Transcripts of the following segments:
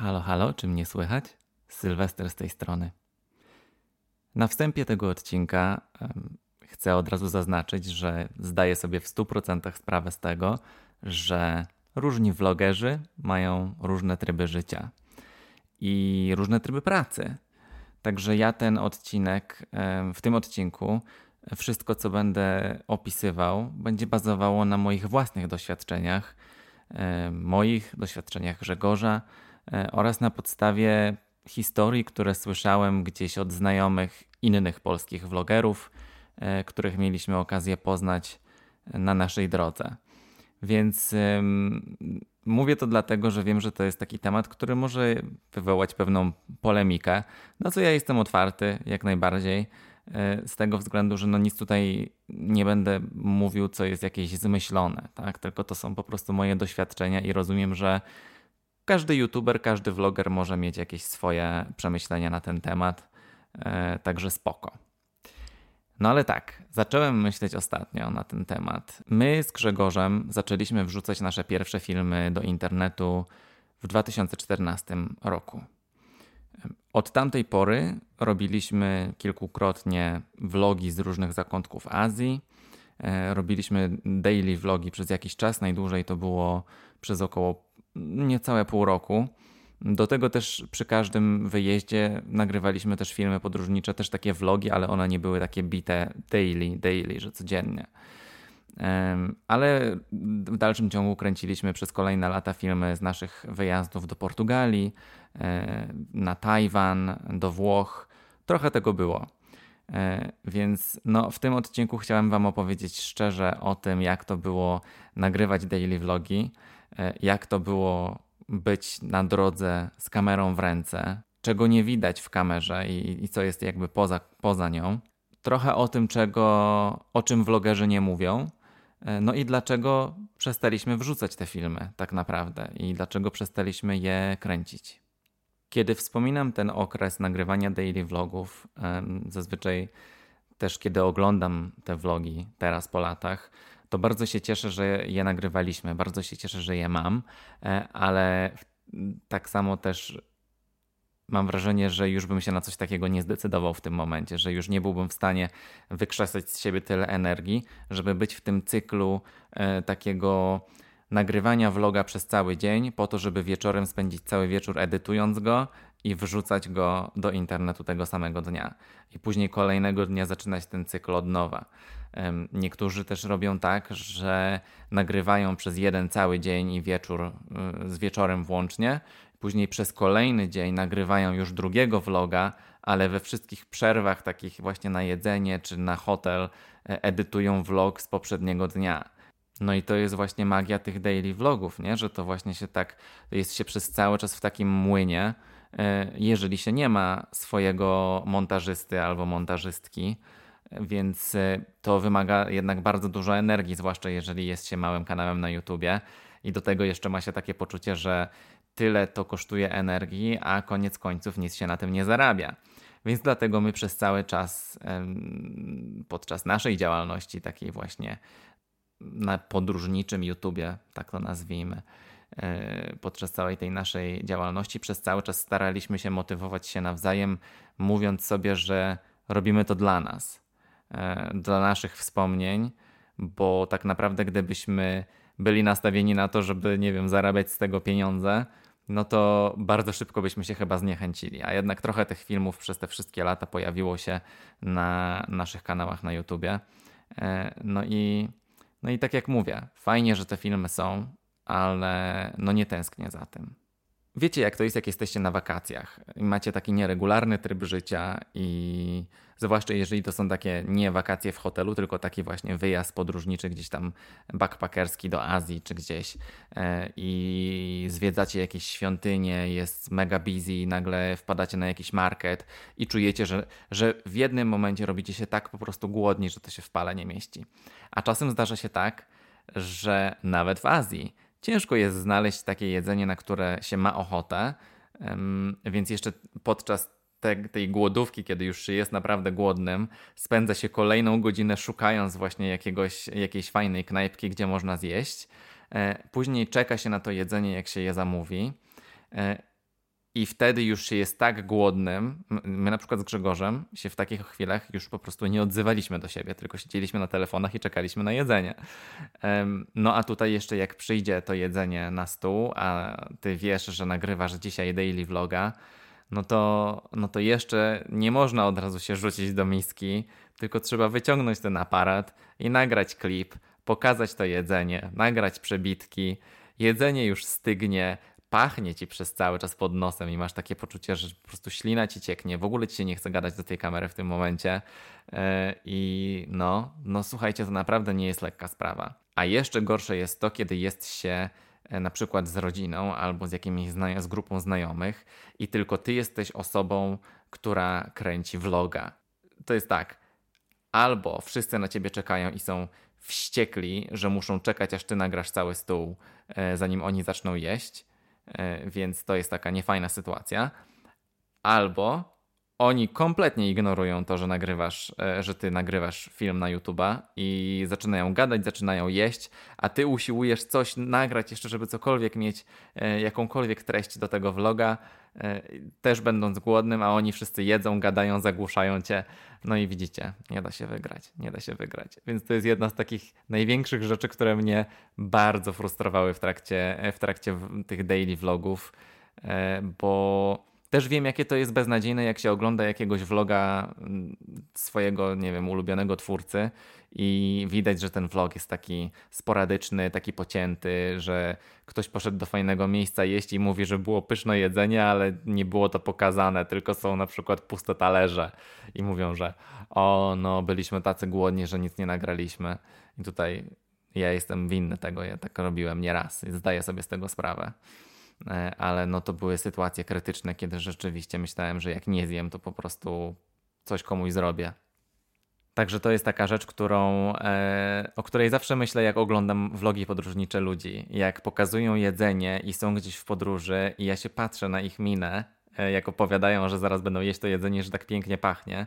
Halo, halo, czy mnie słychać? Sylwester z tej strony. Na wstępie tego odcinka um, chcę od razu zaznaczyć, że zdaję sobie w 100% sprawę z tego, że różni vlogerzy mają różne tryby życia i różne tryby pracy. Także ja ten odcinek, w tym odcinku, wszystko co będę opisywał, będzie bazowało na moich własnych doświadczeniach, moich doświadczeniach Grzegorza oraz na podstawie historii, które słyszałem gdzieś od znajomych innych polskich vlogerów, e, których mieliśmy okazję poznać na naszej drodze. Więc mówię to dlatego, że wiem, że to jest taki temat, który może wywołać pewną polemikę, na co ja jestem otwarty jak najbardziej. E, z tego względu, że no nic tutaj nie będę mówił, co jest jakieś zmyślone, tak? tylko to są po prostu moje doświadczenia i rozumiem, że każdy youtuber, każdy vloger może mieć jakieś swoje przemyślenia na ten temat, e, także spoko. No ale tak, zacząłem myśleć ostatnio na ten temat. My z Grzegorzem zaczęliśmy wrzucać nasze pierwsze filmy do internetu w 2014 roku. Od tamtej pory robiliśmy kilkukrotnie vlogi z różnych zakątków Azji. E, robiliśmy daily vlogi przez jakiś czas, najdłużej to było przez około niecałe pół roku. Do tego też przy każdym wyjeździe nagrywaliśmy też filmy podróżnicze, też takie vlogi, ale one nie były takie bite daily, daily, że codziennie. Ale w dalszym ciągu kręciliśmy przez kolejne lata filmy z naszych wyjazdów do Portugalii, e, na Tajwan, do Włoch. Trochę tego było. E, więc no, w tym odcinku chciałem Wam opowiedzieć szczerze o tym, jak to było nagrywać daily vlogi, jak to było być na drodze z kamerą w ręce, czego nie widać w kamerze i, i co jest jakby poza, poza nią. Trochę o tym, czego, o czym vlogerzy nie mówią, E, no i dlaczego przestaliśmy wrzucać te filmy tak naprawdę i dlaczego przestaliśmy je kręcić. Kiedy wspominam ten okres nagrywania daily vlogów, zazwyczaj też kiedy oglądam te vlogi teraz po latach, to bardzo się cieszę, że je nagrywaliśmy, bardzo się cieszę, że je mam, e, ale tak samo też mam wrażenie, że już bym się na coś takiego nie zdecydował w tym momencie, że już nie byłbym w stanie wykrzesać z siebie tyle energii, żeby być w tym cyklu e, takiego nagrywania vloga przez cały dzień, po to, żeby wieczorem spędzić cały wieczór edytując go i wrzucać go do internetu tego samego dnia. I później kolejnego dnia zaczynać ten cykl od nowa. Niektórzy też robią tak, że nagrywają przez jeden cały dzień i wieczór e, z wieczorem włącznie Później przez kolejny dzień nagrywają już drugiego vloga, ale we wszystkich przerwach, takich właśnie na jedzenie czy na hotel, e, edytują vlog z poprzedniego dnia. No i to jest właśnie magia tych daily vlogów, nie? że to właśnie się tak, jest się przez cały czas w takim młynie, e, jeżeli się nie ma swojego montażysty albo montażystki, więc e, to wymaga jednak bardzo dużo energii, zwłaszcza jeżeli jest się małym kanałem na YouTubie i do tego jeszcze ma się takie poczucie, że tyle to kosztuje energii, a koniec końców nic się na tym nie zarabia. Więc dlatego my przez cały czas, podczas naszej działalności, takiej właśnie na podróżniczym YouTubie, tak to nazwijmy, e, podczas całej tej naszej działalności, przez cały czas staraliśmy się motywować się nawzajem, mówiąc sobie, że robimy to dla nas, dla naszych wspomnień, bo tak naprawdę, gdybyśmy byli nastawieni na to, żeby, nie wiem, zarabiać z tego pieniądze, no to bardzo szybko byśmy się chyba zniechęcili. A jednak trochę tych filmów przez te wszystkie lata pojawiło się na naszych kanałach na YouTubie. E, no i, no i tak jak mówię, fajnie, że te filmy są, ale no nie tęsknię za tym. Wiecie, jak to jest, jak jesteście na wakacjach macie taki nieregularny tryb życia i zwłaszcza jeżeli to są takie nie wakacje w hotelu, tylko taki właśnie wyjazd podróżniczy gdzieś tam backpackerski do Azji czy gdzieś e, i zwiedzacie jakieś świątynie, jest mega busy nagle wpadacie na jakiś market i czujecie, że, że w jednym momencie robicie się tak po prostu głodni, że to się w pale nie mieści. A czasem zdarza się tak, że nawet w Azji ciężko jest znaleźć takie jedzenie, na które się ma ochotę, więc jeszcze podczas te, tej głodówki, kiedy już się jest naprawdę głodnym, spędza się kolejną godzinę szukając właśnie jakiegoś, jakiejś fajnej knajpki, gdzie można zjeść. E, później czeka się na to jedzenie, jak się je zamówi. I wtedy już się jest tak głodnym. My na przykład z Grzegorzem się w takich chwilach już po prostu nie odzywaliśmy do siebie, tylko siedzieliśmy na telefonach i czekaliśmy na jedzenie. No a tutaj jeszcze jak przyjdzie to jedzenie na stół, a ty wiesz, że nagrywasz dzisiaj daily vloga, no to, no to jeszcze nie można od razu się rzucić do miski, tylko trzeba wyciągnąć ten aparat i nagrać klip, pokazać to jedzenie, nagrać przebitki. Jedzenie już stygnie, pachnie ci przez cały czas pod nosem i masz takie poczucie, że po prostu ślina ci cieknie, w ogóle ci się nie chce gadać do tej kamery w tym momencie. E, I no, no słuchajcie, to naprawdę nie jest lekka sprawa. A jeszcze gorsze jest to, kiedy jest się e, na przykład z rodziną albo z jakimiś z grupą znajomych i tylko ty jesteś osobą, która kręci vloga. To jest tak, albo wszyscy na ciebie czekają i są wściekli, że muszą czekać, aż ty nagrasz cały stół, e, zanim oni zaczną jeść, więc to jest taka niefajna sytuacja. Albo oni kompletnie ignorują to, że nagrywasz, e, że ty nagrywasz film na YouTube'a i zaczynają gadać, zaczynają jeść, a ty usiłujesz coś nagrać jeszcze, żeby cokolwiek mieć, e, jakąkolwiek treść do tego vloga, też będąc głodnym, a oni wszyscy jedzą, gadają, zagłuszają cię. No i widzicie, nie da się wygrać, nie da się wygrać. Więc to jest jedna z takich największych rzeczy, które mnie bardzo frustrowały w trakcie, w trakcie tych daily vlogów, e, bo też wiem, jakie to jest beznadziejne, jak się ogląda jakiegoś vloga mm, swojego, nie wiem, ulubionego twórcy i widać, że ten vlog jest taki sporadyczny, taki pocięty, że ktoś poszedł do fajnego miejsca jeść i mówi, że było pyszne jedzenie, ale nie było to pokazane, tylko są na przykład puste talerze i mówią, że o, no, byliśmy tacy głodni, że nic nie nagraliśmy. I tutaj ja jestem winny tego, ja tak robiłem nieraz i zdaję sobie z tego sprawę. E, ale no to były sytuacje krytyczne, kiedy rzeczywiście myślałem, że jak nie zjem, to po prostu coś komuś zrobię. Także to jest taka rzecz, którą, e, o której zawsze myślę, jak oglądam vlogi podróżnicze ludzi. Jak pokazują jedzenie i są gdzieś w podróży, i ja się patrzę na ich minę, e, jak opowiadają, że zaraz będą jeść to jedzenie, że tak pięknie pachnie.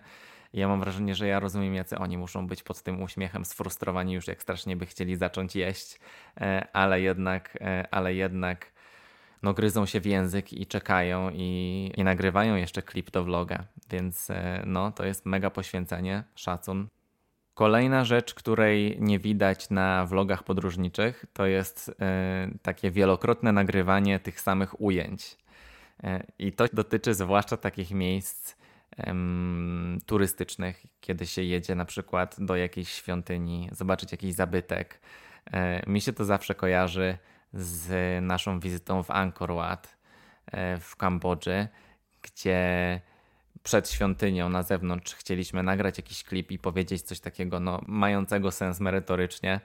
I ja mam wrażenie, że ja rozumiem, jacy oni muszą być pod tym uśmiechem sfrustrowani już, jak strasznie by chcieli zacząć jeść, ale jednak, ale jednak no, gryzą się w język i czekają i, i nagrywają jeszcze klip do vloga, więc e, no, to jest mega poświęcenie, szacun. Kolejna rzecz, której nie widać na vlogach podróżniczych, to jest y, takie wielokrotne nagrywanie tych samych ujęć. Y, I to dotyczy zwłaszcza takich miejsc turystycznych, kiedy się jedzie na przykład do jakiejś świątyni, zobaczyć jakiś zabytek. Mi się to zawsze kojarzy z naszą wizytą w Angkor Wat e, w Kambodży, gdzie przed świątynią na zewnątrz chcieliśmy nagrać jakiś klip i powiedzieć coś takiego no, mającego sens merytorycznie.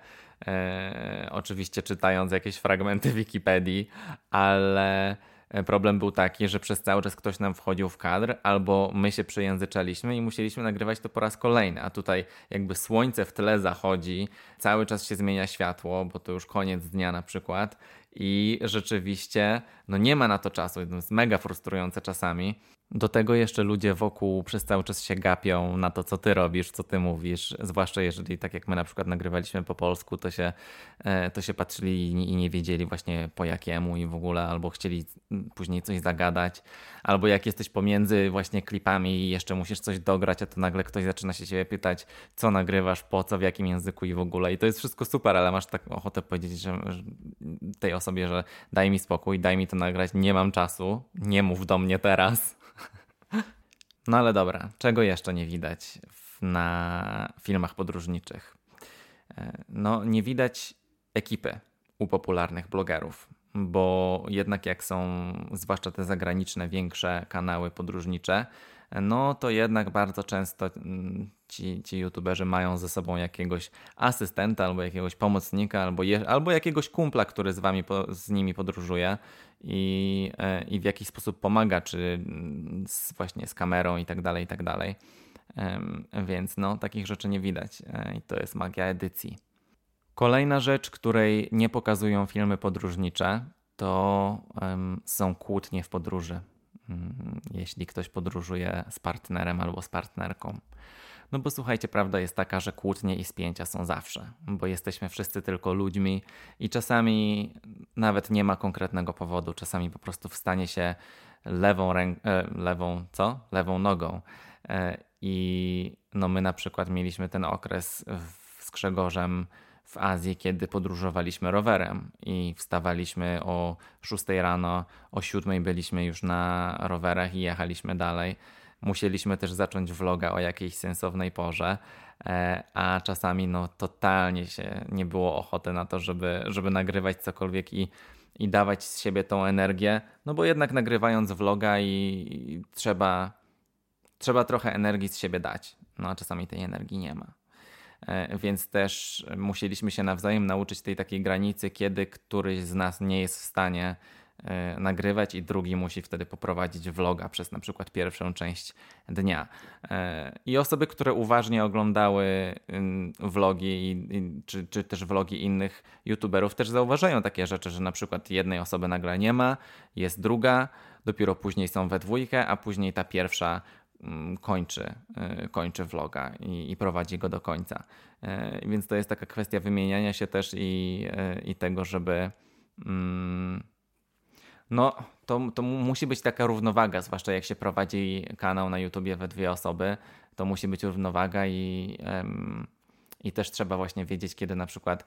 E, oczywiście czytając jakieś fragmenty Wikipedii, ale problem był taki, że przez cały czas ktoś nam wchodził w kadr, albo my się przejęzyczaliśmy i musieliśmy nagrywać to po raz kolejny. A tutaj jakby słońce w tle zachodzi, cały czas się zmienia światło, bo to już koniec dnia na przykład. I rzeczywiście no nie ma na to czasu, to jest mega frustrujące czasami. Do tego jeszcze ludzie wokół przez cały czas się gapią na to, co ty robisz, co ty mówisz. Zwłaszcza jeżeli, tak jak my na przykład nagrywaliśmy po polsku, to się, e, to się patrzyli i nie wiedzieli właśnie po jakiemu i w ogóle, albo chcieli później coś zagadać, albo jak jesteś pomiędzy właśnie klipami i jeszcze musisz coś dograć, a to nagle ktoś zaczyna się ciebie pytać, co nagrywasz, po co, w jakim języku i w ogóle. I to jest wszystko super, ale masz tak ochotę powiedzieć że, że tej osobie, że daj mi spokój, daj mi to nagrać, nie mam czasu, nie mów do mnie teraz. No ale dobra, czego jeszcze nie widać na filmach podróżniczych? E, no, nie widać ekipy u popularnych blogerów, bo jednak jak są, zwłaszcza te zagraniczne, większe kanały podróżnicze, no to jednak bardzo często mm, ci, ci youtuberzy mają ze sobą jakiegoś asystenta albo jakiegoś pomocnika, albo, je, albo jakiegoś kumpla, który z wami, z nimi podróżuje i, e, i w jakiś sposób pomaga, czy z, właśnie z kamerą i tak dalej, i tak dalej. Więc no, takich rzeczy nie widać e, i to jest magia edycji. Kolejna rzecz, której nie pokazują filmy podróżnicze, to um, są kłótnie w podróży. Um, jeśli ktoś podróżuje z partnerem albo z partnerką. No bo słuchajcie, prawda jest taka, że kłótnie i spięcia są zawsze, bo jesteśmy wszyscy tylko ludźmi i czasami nawet nie ma konkretnego powodu, czasami po prostu w stanie się lewą ręką, e, lewą co? Lewą nogą. E, I no my na przykład mieliśmy ten okres z Grzegorzem w Azji, kiedy podróżowaliśmy rowerem i wstawaliśmy o 6 rano, o 7 byliśmy już na rowerach i jechaliśmy dalej. Musieliśmy też zacząć vloga o jakiejś sensownej porze, e, a czasami no totalnie się nie było ochoty na to, żeby, żeby nagrywać cokolwiek i, i dawać z siebie tą energię, no bo jednak nagrywając vloga i, i trzeba, trzeba trochę energii z siebie dać, no a czasami tej energii nie ma. E, więc też musieliśmy się nawzajem nauczyć tej takiej granicy, kiedy któryś z nas nie jest w stanie e, nagrywać i drugi musi wtedy poprowadzić vloga przez na przykład pierwszą część dnia. E, I osoby, które uważnie oglądały vlogi czy, czy też vlogi innych youtuberów też zauważają takie rzeczy, że na przykład jednej osoby nagle nie ma, jest druga, dopiero później są we dwójkę, a później ta pierwsza kończy, y, kończy vloga i, i, prowadzi go do końca. Y, więc to jest taka kwestia wymieniania się też i, y, i tego, żeby. Mm, no, to, to musi być taka równowaga, zwłaszcza jak się prowadzi kanał na YouTubie we dwie osoby, to musi być równowaga i, i też trzeba właśnie wiedzieć, kiedy na przykład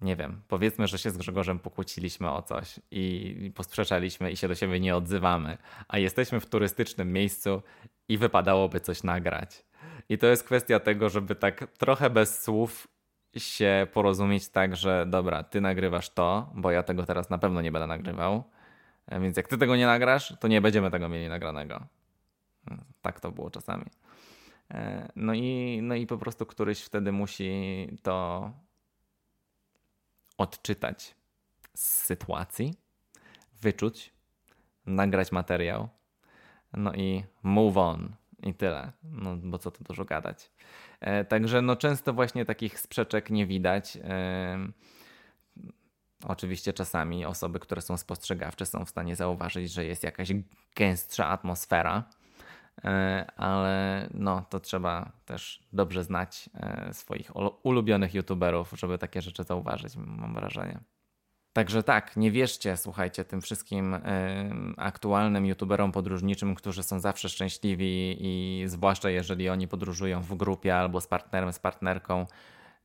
nie wiem, powiedzmy, że się z Grzegorzem pokłóciliśmy o coś i posprzeczaliśmy i się do siebie nie odzywamy, a jesteśmy w turystycznym miejscu i wypadałoby coś nagrać. I to jest kwestia tego, żeby tak trochę bez słów się porozumieć tak, że dobra, ty nagrywasz to, bo ja tego teraz na pewno nie będę nagrywał, więc jak ty tego nie nagrasz, to nie będziemy tego mieli nagranego. Tak to było czasami. No i, no i po prostu któryś wtedy musi to odczytać z sytuacji, wyczuć, nagrać materiał, no i move on i tyle, no bo co tu dużo gadać. E, także no często właśnie takich sprzeczek nie widać. E, oczywiście czasami osoby, które są spostrzegawcze są w stanie zauważyć, że jest jakaś gęstsza atmosfera, ale no to trzeba też dobrze znać e, swoich ulubionych youtuberów, żeby takie rzeczy zauważyć, mam wrażenie. Także tak, nie wierzcie, słuchajcie, tym wszystkim y, aktualnym youtuberom podróżniczym, którzy są zawsze szczęśliwi i zwłaszcza jeżeli oni podróżują w grupie albo z partnerem, z partnerką.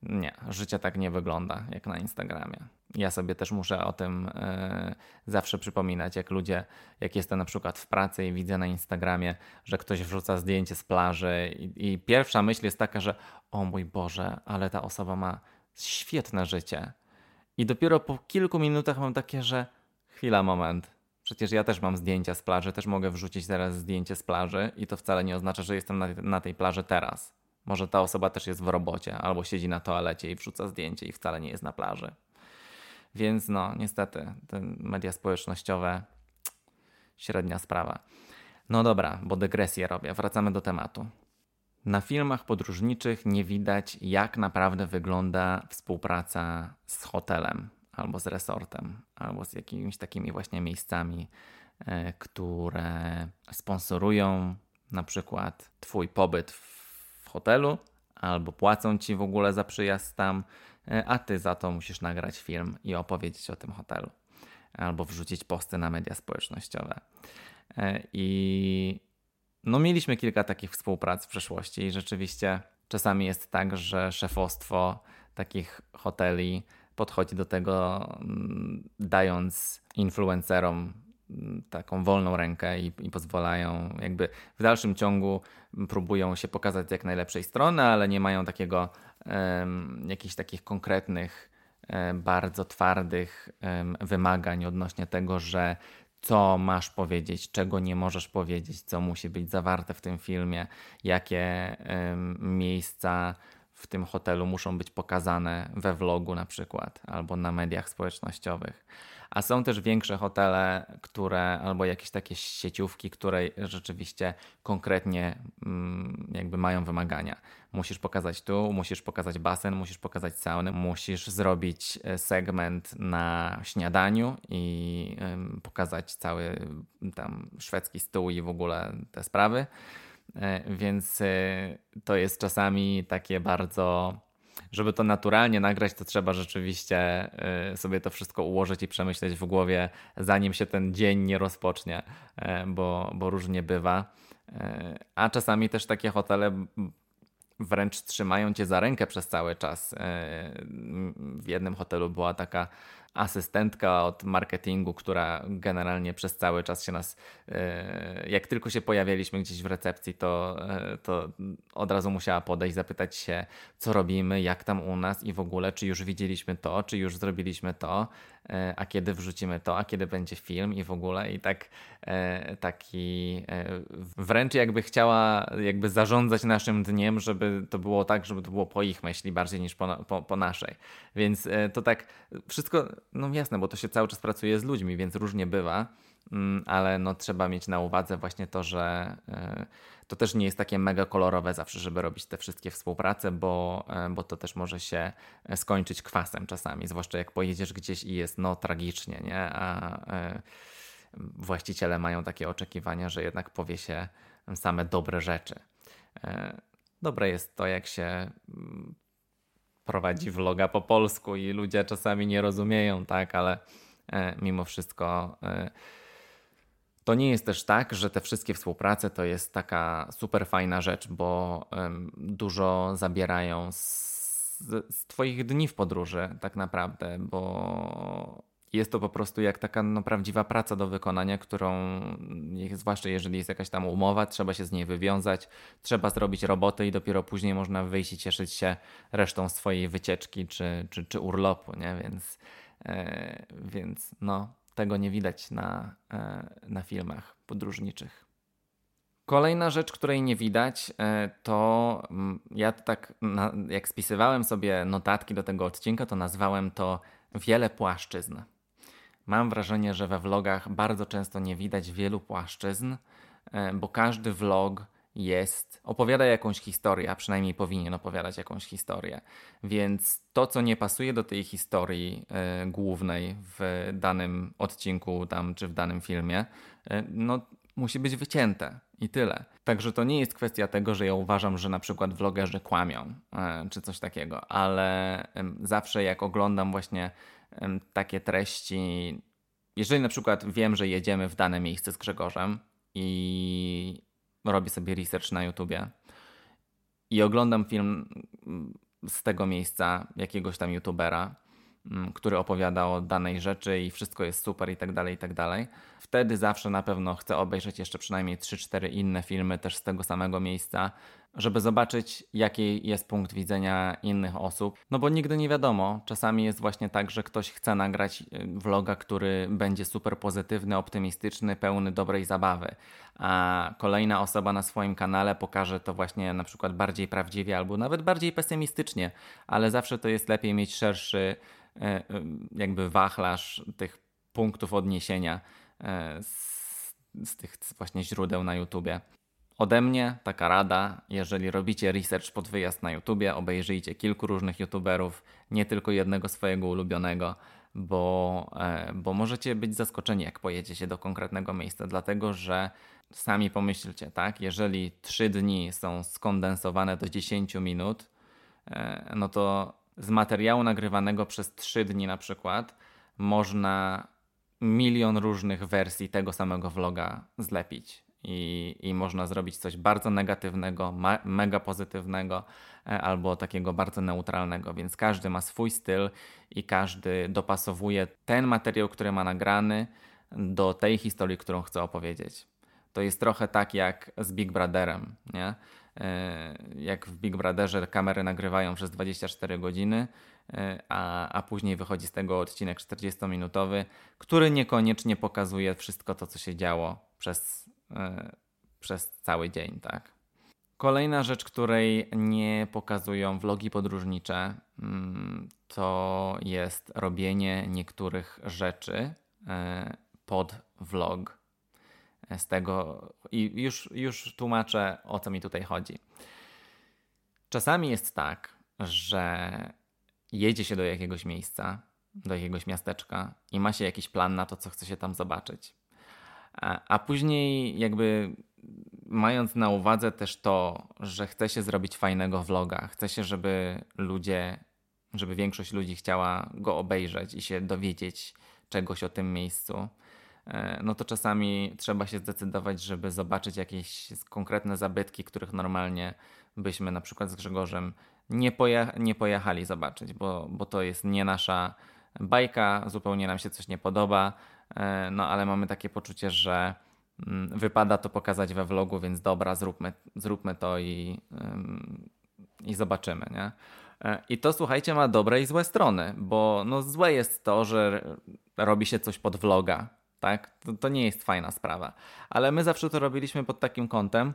Nie, życie tak nie wygląda jak na Instagramie. Ja sobie też muszę o tym y, zawsze przypominać, jak ludzie, jak jestem na przykład w pracy i widzę na Instagramie, że ktoś wrzuca zdjęcie z plaży i, i pierwsza myśl jest taka, że o mój Boże, ale ta osoba ma świetne życie i dopiero po kilku minutach mam takie, że chwila, moment. Przecież ja też mam zdjęcia z plaży, też mogę wrzucić teraz zdjęcie z plaży i to wcale nie oznacza, że jestem na, na tej plaży teraz. Może ta osoba też jest w robocie albo siedzi na toalecie i wrzuca zdjęcie i wcale nie jest na plaży. Więc no, niestety, te media społecznościowe średnia sprawa. No dobra, bo dygresję robię. Wracamy do tematu. Na filmach podróżniczych nie widać, jak naprawdę wygląda współpraca z hotelem, albo z resortem, albo z jakimiś takimi właśnie miejscami, e, które sponsorują na przykład Twój pobyt w hotelu, albo płacą Ci w ogóle za przyjazd tam, a Ty za to musisz nagrać film i opowiedzieć o tym hotelu, albo wrzucić posty na media społecznościowe. E, I no, mieliśmy kilka takich współprac w przeszłości i rzeczywiście czasami jest tak, że szefostwo takich hoteli podchodzi do tego, mm, dając influencerom taką wolną rękę i, i, pozwalają, jakby w dalszym ciągu próbują się pokazać jak najlepszej strony, ale nie mają takiego um, jakichś takich konkretnych, um, bardzo twardych um, wymagań odnośnie tego, że co masz powiedzieć, czego nie możesz powiedzieć, co musi być zawarte w tym filmie, jakie miejsca w tym hotelu muszą być pokazane we vlogu na przykład albo na mediach społecznościowych. A są też większe hotele, które albo jakieś takie sieciówki, które rzeczywiście konkretnie mm, jakby mają wymagania. Musisz pokazać tu, musisz pokazać basen, musisz pokazać saunę, musisz zrobić e, segment na śniadaniu i pokazać cały tam szwedzki stół i w ogóle te sprawy. E, więc e, to jest czasami takie bardzo żeby to naturalnie nagrać, to trzeba rzeczywiście y, sobie to wszystko ułożyć i przemyśleć w głowie, zanim się ten dzień nie rozpocznie, bo, bo różnie bywa. A czasami też takie hotele wręcz trzymają cię za rękę przez cały czas. W jednym hotelu była taka asystentka od marketingu, która generalnie przez cały czas się nas, e, jak tylko się pojawialiśmy gdzieś w recepcji, to, e, to od razu musiała podejść, zapytać się, co robimy, jak tam u nas i w ogóle, czy już widzieliśmy to, czy już zrobiliśmy to, e, a kiedy wrzucimy to, a kiedy będzie film i w ogóle. I tak taki wręcz jakby chciała jakby zarządzać naszym dniem, żeby to było tak, żeby to było po ich myśli bardziej niż po, po, po naszej. Więc to tak wszystko no jasne, bo to się cały czas pracuje z ludźmi, więc różnie bywa, mm, ale no trzeba mieć na uwadze właśnie to, że e, to też nie jest takie mega kolorowe zawsze, żeby robić te wszystkie współprace, bo, e, bo to też może się e, skończyć kwasem czasami, zwłaszcza jak pojedziesz gdzieś i jest no tragicznie, nie? A właściciele mają takie oczekiwania, że jednak powie się same dobre rzeczy. Dobre jest to, jak się mm, prowadzi vloga po polsku i ludzie czasami nie rozumieją, tak, ale e, mimo wszystko e, to nie jest też tak, że te wszystkie współprace to jest taka super fajna rzecz, bo dużo zabierają z, z Twoich dni w podróży, tak naprawdę, bo jest to po prostu jak taka no, prawdziwa praca do wykonania, którą, zwłaszcza jeżeli jest jakaś tam umowa, trzeba się z niej wywiązać, trzeba zrobić robotę i dopiero później można wyjść i cieszyć się resztą swojej wycieczki czy, czy, czy urlopu, nie? Więc, e, więc no, tego nie widać na, e, na filmach podróżniczych. Kolejna rzecz, której nie widać, e, to mm, ja tak, jak spisywałem sobie notatki do tego odcinka, to nazwałem to wiele płaszczyzn. Mam wrażenie, że we vlogach bardzo często nie widać wielu płaszczyzn, e, bo każdy vlog jest, opowiada jakąś historię, a przynajmniej powinien opowiadać jakąś historię. Więc to, co nie pasuje do tej historii y, głównej w danym odcinku tam, czy w danym filmie, y, no musi być wycięte i tyle. Także to nie jest kwestia tego, że ja uważam, że na przykład vlogerzy kłamią, y, czy coś takiego, ale zawsze jak oglądam właśnie takie treści. Jeżeli na przykład wiem, że jedziemy w dane miejsce z Grzegorzem i robię sobie research na YouTubie i oglądam film z tego miejsca jakiegoś tam YouTubera, mm, który opowiada o danej rzeczy i wszystko jest super i tak dalej, i tak dalej. Wtedy zawsze na pewno chcę obejrzeć jeszcze przynajmniej 3-4 inne filmy też z tego samego miejsca, żeby zobaczyć, jaki jest punkt widzenia innych osób. No bo nigdy nie wiadomo. Czasami jest właśnie tak, że ktoś chce nagrać y, vloga, który będzie super pozytywny, optymistyczny, pełny dobrej zabawy, a kolejna osoba na swoim kanale pokaże to właśnie na przykład bardziej prawdziwie albo nawet bardziej pesymistycznie, ale zawsze to jest lepiej mieć szerszy y, y, jakby wachlarz tych punktów odniesienia z, z tych właśnie źródeł na YouTubie. Ode mnie taka rada, jeżeli robicie research pod wyjazd na YouTubie, obejrzyjcie kilku różnych YouTuberów, nie tylko jednego swojego ulubionego, bo, e, bo możecie być zaskoczeni, jak pojedziecie do konkretnego miejsca, dlatego że sami pomyślcie, tak, jeżeli trzy dni są skondensowane do 10 minut, e, no to z materiału nagrywanego przez 3 dni na przykład można milion różnych wersji tego samego vloga zlepić i, i można zrobić coś bardzo negatywnego, mega pozytywnego e, albo takiego bardzo neutralnego, więc każdy ma swój styl i każdy dopasowuje ten materiał, który ma nagrany do tej historii, którą chce opowiedzieć. To jest trochę tak jak z Big Brotherem, nie? E, jak w Big Brotherze kamery nagrywają przez 24 godziny, e, a, a później wychodzi z tego odcinek 40-minutowy, który niekoniecznie pokazuje wszystko to, co się działo przez przez cały dzień, tak. Kolejna rzecz, której nie pokazują vlogi podróżnicze, mm, to jest robienie niektórych rzeczy e, pod vlog. E, z tego i już, już tłumaczę o co mi tutaj chodzi. Czasami jest tak, że jedzie się do jakiegoś miejsca, do jakiegoś miasteczka i ma się jakiś plan na to, co chce się tam zobaczyć. A, później jakby mając na uwadze też to, że chce się zrobić fajnego vloga, chce się, żeby ludzie, żeby większość ludzi chciała go obejrzeć i się dowiedzieć czegoś o tym miejscu, e, no to czasami trzeba się zdecydować, żeby zobaczyć jakieś konkretne zabytki, których normalnie byśmy na przykład z Grzegorzem nie, poje nie pojechali zobaczyć, bo, bo to jest nie nasza bajka, zupełnie nam się coś nie podoba, e, no ale mamy takie poczucie, że mm, wypada to pokazać we vlogu, więc dobra, zróbmy, zróbmy to i, i zobaczymy, nie? E, I to słuchajcie ma dobre i złe strony, bo no złe jest to, że robi się coś pod vloga, tak? To, to nie jest fajna sprawa. Ale my zawsze to robiliśmy pod takim kątem,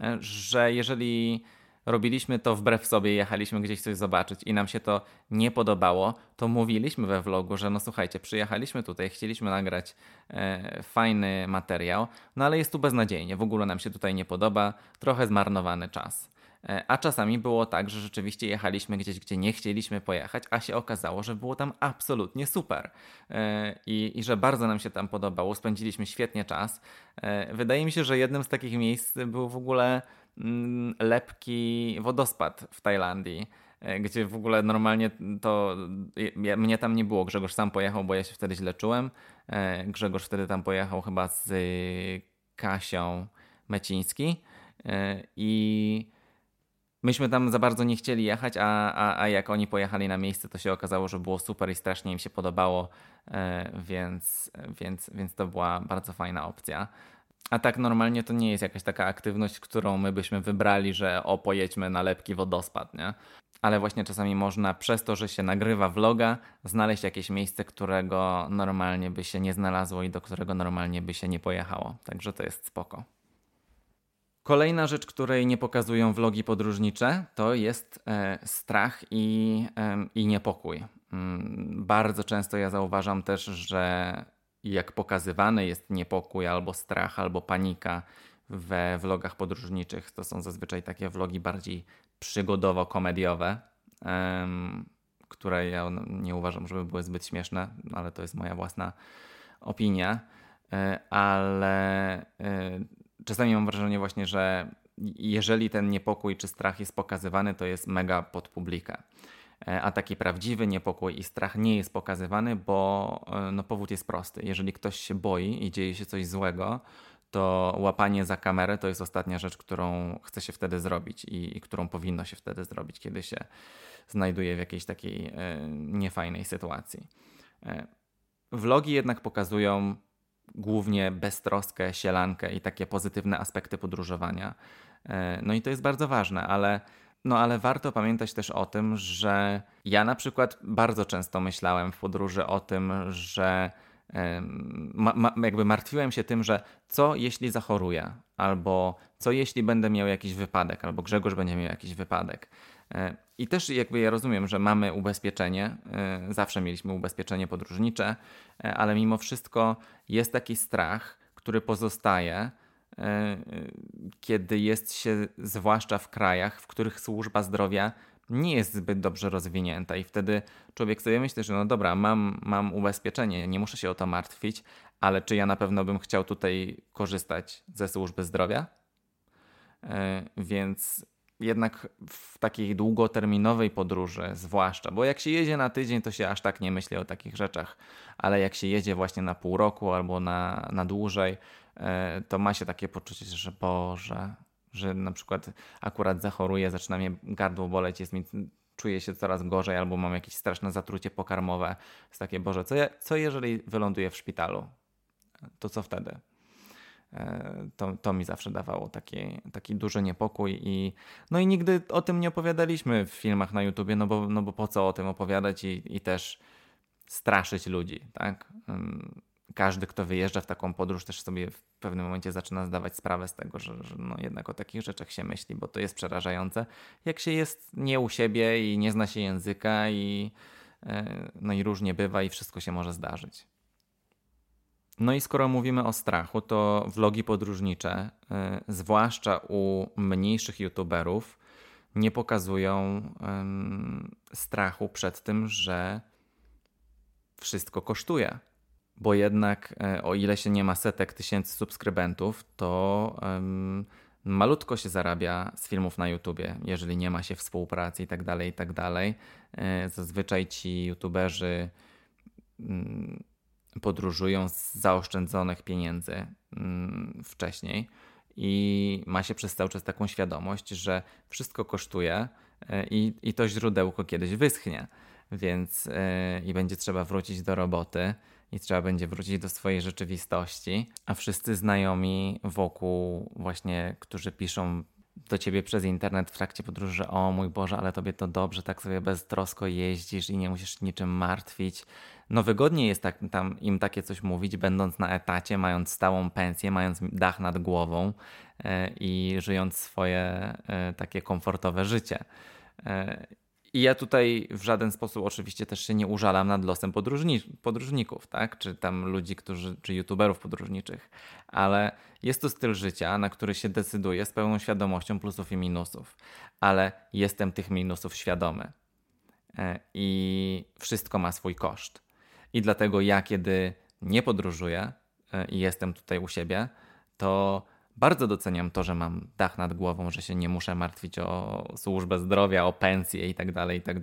e, że jeżeli robiliśmy to wbrew sobie, jechaliśmy gdzieś coś zobaczyć i nam się to nie podobało, to mówiliśmy we vlogu, że no słuchajcie, przyjechaliśmy tutaj, chcieliśmy nagrać e, fajny materiał, no ale jest tu beznadziejnie, w ogóle nam się tutaj nie podoba, trochę zmarnowany czas. E, a czasami było tak, że rzeczywiście jechaliśmy gdzieś, gdzie nie chcieliśmy pojechać, a się okazało, że było tam absolutnie super e, i, i że bardzo nam się tam podobało. Spędziliśmy świetnie czas. E, wydaje mi się, że jednym z takich miejsc był w ogóle lepki wodospad w Tajlandii gdzie w ogóle normalnie to ja, mnie tam nie było. Grzegorz sam pojechał, bo ja się wtedy źle czułem. Grzegorz wtedy tam pojechał chyba z Kasią Meciński i Myśmy tam za bardzo nie chcieli jechać, a, a, a jak oni pojechali na miejsce, to się okazało, że było super i strasznie im się podobało, e, więc, więc, więc to była bardzo fajna opcja. A tak normalnie to nie jest jakaś taka aktywność, którą my byśmy wybrali, że o, pojedźmy na lepki wodospad, nie? Ale właśnie czasami można przez to, że się nagrywa vloga, znaleźć jakieś miejsce, którego normalnie by się nie znalazło i do którego normalnie by się nie pojechało. Także to jest spoko. Kolejna rzecz, której nie pokazują vlogi podróżnicze, to jest e, strach i, e, i niepokój. Mm, bardzo często ja zauważam też, że jak pokazywany jest niepokój albo strach, albo panika we vlogach podróżniczych, to są zazwyczaj takie vlogi bardziej przygodowo-komediowe, które ja nie uważam, żeby były zbyt śmieszne, ale to jest moja własna opinia. E, ale e, czasami mam wrażenie właśnie, że jeżeli ten niepokój czy strach jest pokazywany, to jest mega pod publikę. E, a taki prawdziwy niepokój i strach nie jest pokazywany, bo e, no, powód jest prosty. Jeżeli ktoś się boi i dzieje się coś złego, to łapanie za kamerę to jest ostatnia rzecz, którą chce się wtedy zrobić i, i którą powinno się wtedy zrobić, kiedy się znajduje w jakiejś takiej e, niefajnej sytuacji. Vlogi jednak pokazują głównie beztroskę, sielankę i takie pozytywne aspekty podróżowania. No i to jest bardzo ważne, ale, no ale warto pamiętać też o tym, że ja na przykład bardzo często myślałem w podróży o tym, że ma, ma, jakby martwiłem się tym, że co jeśli zachoruję, albo co jeśli będę miał jakiś wypadek, albo Grzegorz będzie miał jakiś wypadek. E, I też jakby ja rozumiem, że mamy ubezpieczenie, e, zawsze mieliśmy ubezpieczenie podróżnicze, e, ale mimo wszystko jest taki strach, który pozostaje, kiedy jest się zwłaszcza w krajach, w których służba zdrowia nie jest zbyt dobrze rozwinięta i wtedy człowiek sobie myśli, że no dobra, mam, mam ubezpieczenie, nie muszę się o to martwić, ale czy ja na pewno bym chciał tutaj korzystać ze służby zdrowia? Więc jednak w takiej długoterminowej podróży, zwłaszcza, bo jak się jedzie na tydzień, to się aż tak nie myśli o takich rzeczach, ale jak się jedzie właśnie na pół roku albo na, na dłużej, e, to ma się takie poczucie, że Boże, że na przykład akurat zachoruję, zaczyna mnie gardło boleć, jest mi, czuję się coraz gorzej albo mam jakieś straszne zatrucie pokarmowe. Jest takie, Boże, co, ja, co jeżeli wyląduję w szpitalu? To co wtedy? E, to, to mi zawsze dawało taki, taki duży niepokój i no i nigdy o tym nie opowiadaliśmy w filmach na YouTubie, no bo, no bo po co o tym opowiadać i, i też straszyć ludzi, tak? Każdy, kto wyjeżdża w taką podróż, też sobie w pewnym momencie zaczyna zdawać sprawę z tego, że, że no jednak o takich rzeczach się myśli, bo to jest przerażające. Jak się jest nie u siebie i nie zna się języka i e, no i różnie bywa i wszystko się może zdarzyć. No i skoro mówimy o strachu, to vlogi podróżnicze, y, zwłaszcza u mniejszych youtuberów, nie pokazują strachu przed tym, że wszystko kosztuje. Bo jednak, y, o ile się nie ma setek tysięcy subskrybentów, to malutko się zarabia z filmów na YouTubie, jeżeli nie ma się współpracy i tak dalej, i tak. E, zazwyczaj ci YouTuberzy mm, podróżują z zaoszczędzonych pieniędzy mm, wcześniej. I ma się przez cały czas taką świadomość, że wszystko kosztuje e, i, i to źródełko kiedyś wyschnie, więc yy, i będzie trzeba wrócić do roboty i trzeba będzie wrócić do swojej rzeczywistości, a wszyscy znajomi wokół właśnie, którzy piszą do ciebie przez internet w trakcie podróży, że o mój Boże, ale tobie to dobrze, tak sobie beztrosko jeździsz i nie musisz niczym martwić. No wygodniej jest tak, tam im takie coś mówić, będąc na etacie, mając stałą pensję, mając dach nad głową e, i żyjąc swoje e, takie komfortowe życie. E, i ja tutaj w żaden sposób oczywiście też się nie użalam nad losem podróżni podróżników, tak? Czy tam ludzi, którzy, czy youtuberów podróżniczych, ale jest to styl życia, na który się decyduję z pełną świadomością plusów i minusów, ale jestem tych minusów świadomy. E, I wszystko ma swój koszt. I dlatego ja, kiedy nie podróżuję e, i jestem tutaj u siebie, to bardzo doceniam to, że mam dach nad głową, że się nie muszę martwić o służbę zdrowia, o pensję i tak dalej, i tak.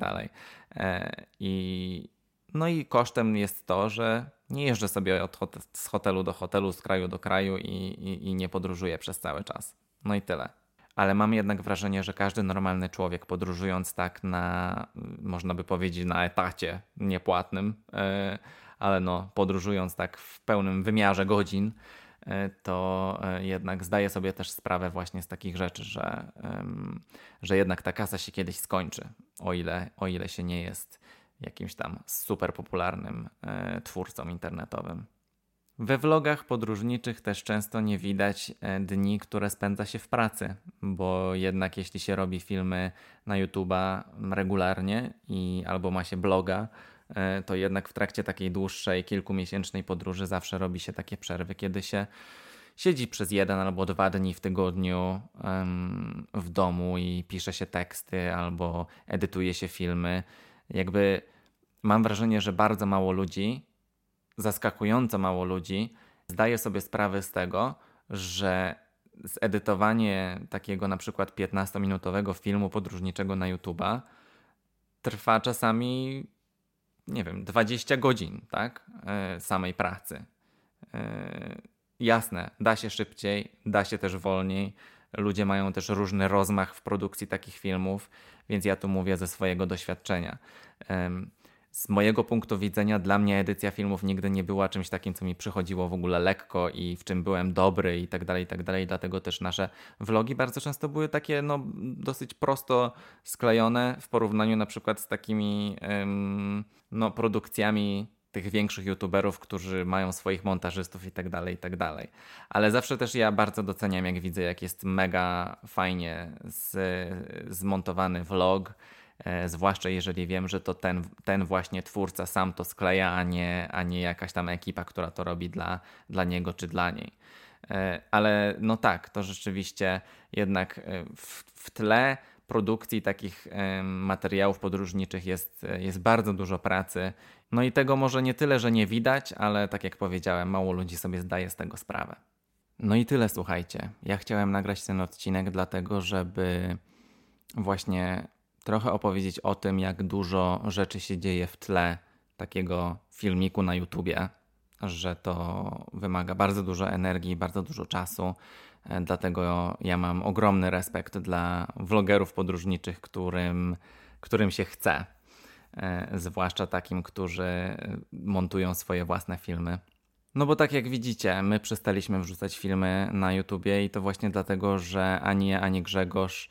E, I, no i kosztem jest to, że nie jeżdżę sobie od hot z hotelu do hotelu, z kraju do kraju i, i, i nie podróżuję przez cały czas. No i tyle. Ale mam jednak wrażenie, że każdy normalny człowiek podróżując tak na, można by powiedzieć, na etacie niepłatnym, e, ale no, podróżując tak w pełnym wymiarze godzin, to e, jednak zdaję sobie też sprawę właśnie z takich rzeczy, że, że jednak ta kasa się kiedyś skończy, o ile, o ile się nie jest jakimś tam super popularnym e, twórcą internetowym. We vlogach podróżniczych też często nie widać dni, które spędza się w pracy, bo jednak jeśli się robi filmy na YouTube'a regularnie i albo ma się bloga, E, to jednak w trakcie takiej dłuższej, kilkumiesięcznej podróży zawsze robi się takie przerwy, kiedy się siedzi przez jeden albo dwa dni w tygodniu w domu i pisze się teksty albo edytuje się filmy. Jakby mam wrażenie, że bardzo mało ludzi, zaskakująco mało ludzi, zdaje sobie sprawę z tego, że zedytowanie takiego na przykład 15-minutowego filmu podróżniczego na YouTube'a trwa czasami nie wiem, 20 godzin, tak? E, samej pracy. E, jasne, da się szybciej, da się też wolniej. Ludzie mają też różny rozmach w produkcji takich filmów, więc ja tu mówię ze swojego doświadczenia z mojego punktu widzenia dla mnie edycja filmów nigdy nie była czymś takim, co mi przychodziło w ogóle lekko i w czym byłem dobry i tak dalej, i tak dalej. Dlatego też nasze vlogi bardzo często były takie no, dosyć prosto sklejone w porównaniu na przykład z takimi ym, no, produkcjami tych większych youtuberów, którzy mają swoich montażystów i tak dalej, i tak dalej. Ale zawsze też ja bardzo doceniam, jak widzę, jak jest mega fajnie z, zmontowany vlog, zwłaszcza jeżeli wiem, że to ten, ten właśnie twórca sam to skleja, a nie, a nie jakaś tam ekipa, która to robi dla, dla niego czy dla niej. E, ale no tak, to rzeczywiście jednak e, w, w tle produkcji takich materiałów podróżniczych jest, jest bardzo dużo pracy. No i tego może nie tyle, że nie widać, ale tak jak powiedziałem, mało ludzi sobie zdaje z tego sprawę. No i tyle, słuchajcie. Ja chciałem nagrać ten odcinek, dlatego żeby właśnie trochę opowiedzieć o tym, jak dużo rzeczy się dzieje w tle takiego filmiku na YouTubie, że to wymaga bardzo dużo energii, bardzo dużo czasu. E, dlatego ja mam ogromny respekt dla vlogerów podróżniczych, którym, którym się chce. E, zwłaszcza takim, którzy montują swoje własne filmy. No bo tak jak widzicie, my przestaliśmy wrzucać filmy na YouTubie i to właśnie dlatego, że ani ja, ani Grzegorz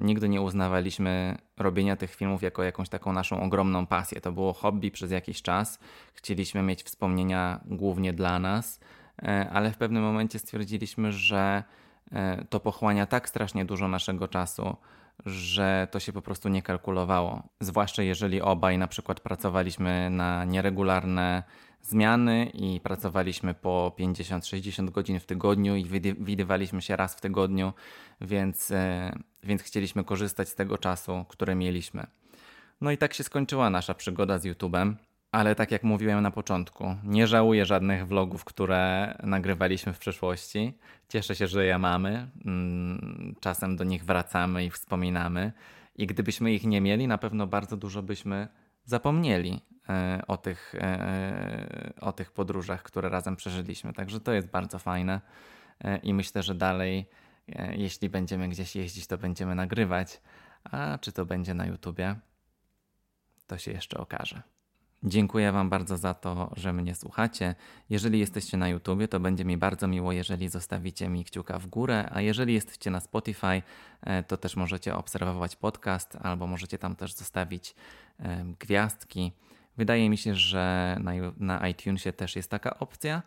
nigdy nie uznawaliśmy robienia tych filmów jako jakąś taką naszą ogromną pasję. To było hobby przez jakiś czas. Chcieliśmy mieć wspomnienia głównie dla nas, e, ale w pewnym momencie stwierdziliśmy, że e, to pochłania tak strasznie dużo naszego czasu, że to się po prostu nie kalkulowało. Zwłaszcza jeżeli obaj na przykład pracowaliśmy na nieregularne zmiany i pracowaliśmy po 50-60 godzin w tygodniu i widywaliśmy się raz w tygodniu, więc, e, więc chcieliśmy korzystać z tego czasu, który mieliśmy. No i tak się skończyła nasza przygoda z YouTube'em. Ale tak jak mówiłem na początku, nie żałuję żadnych vlogów, które nagrywaliśmy w przeszłości. Cieszę się, że je mamy. Mm, czasem do nich wracamy i wspominamy. I gdybyśmy ich nie mieli, na pewno bardzo dużo byśmy zapomnieli e, o tych, e, o tych podróżach, które razem przeżyliśmy. Także to jest bardzo fajne e, i myślę, że dalej, jeśli będziemy gdzieś jeździć, to będziemy nagrywać. A czy to będzie na YouTubie, to się jeszcze okaże. Dziękuję Wam bardzo za to, że mnie słuchacie. Jeżeli jesteście na YouTubie, to będzie mi bardzo miło, jeżeli zostawicie mi kciuka w górę, a jeżeli jesteście na Spotify, e, to też możecie obserwować podcast albo możecie tam też zostawić gwiazdki. Wydaje mi się, że na, na iTunesie też jest taka opcja.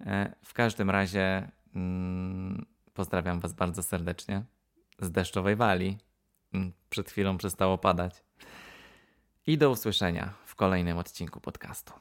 E, w każdym razie mm, pozdrawiam Was bardzo serdecznie z deszczowej wali. Mm, przed chwilą przestało padać. I do usłyszenia w kolejnym odcinku podcastu.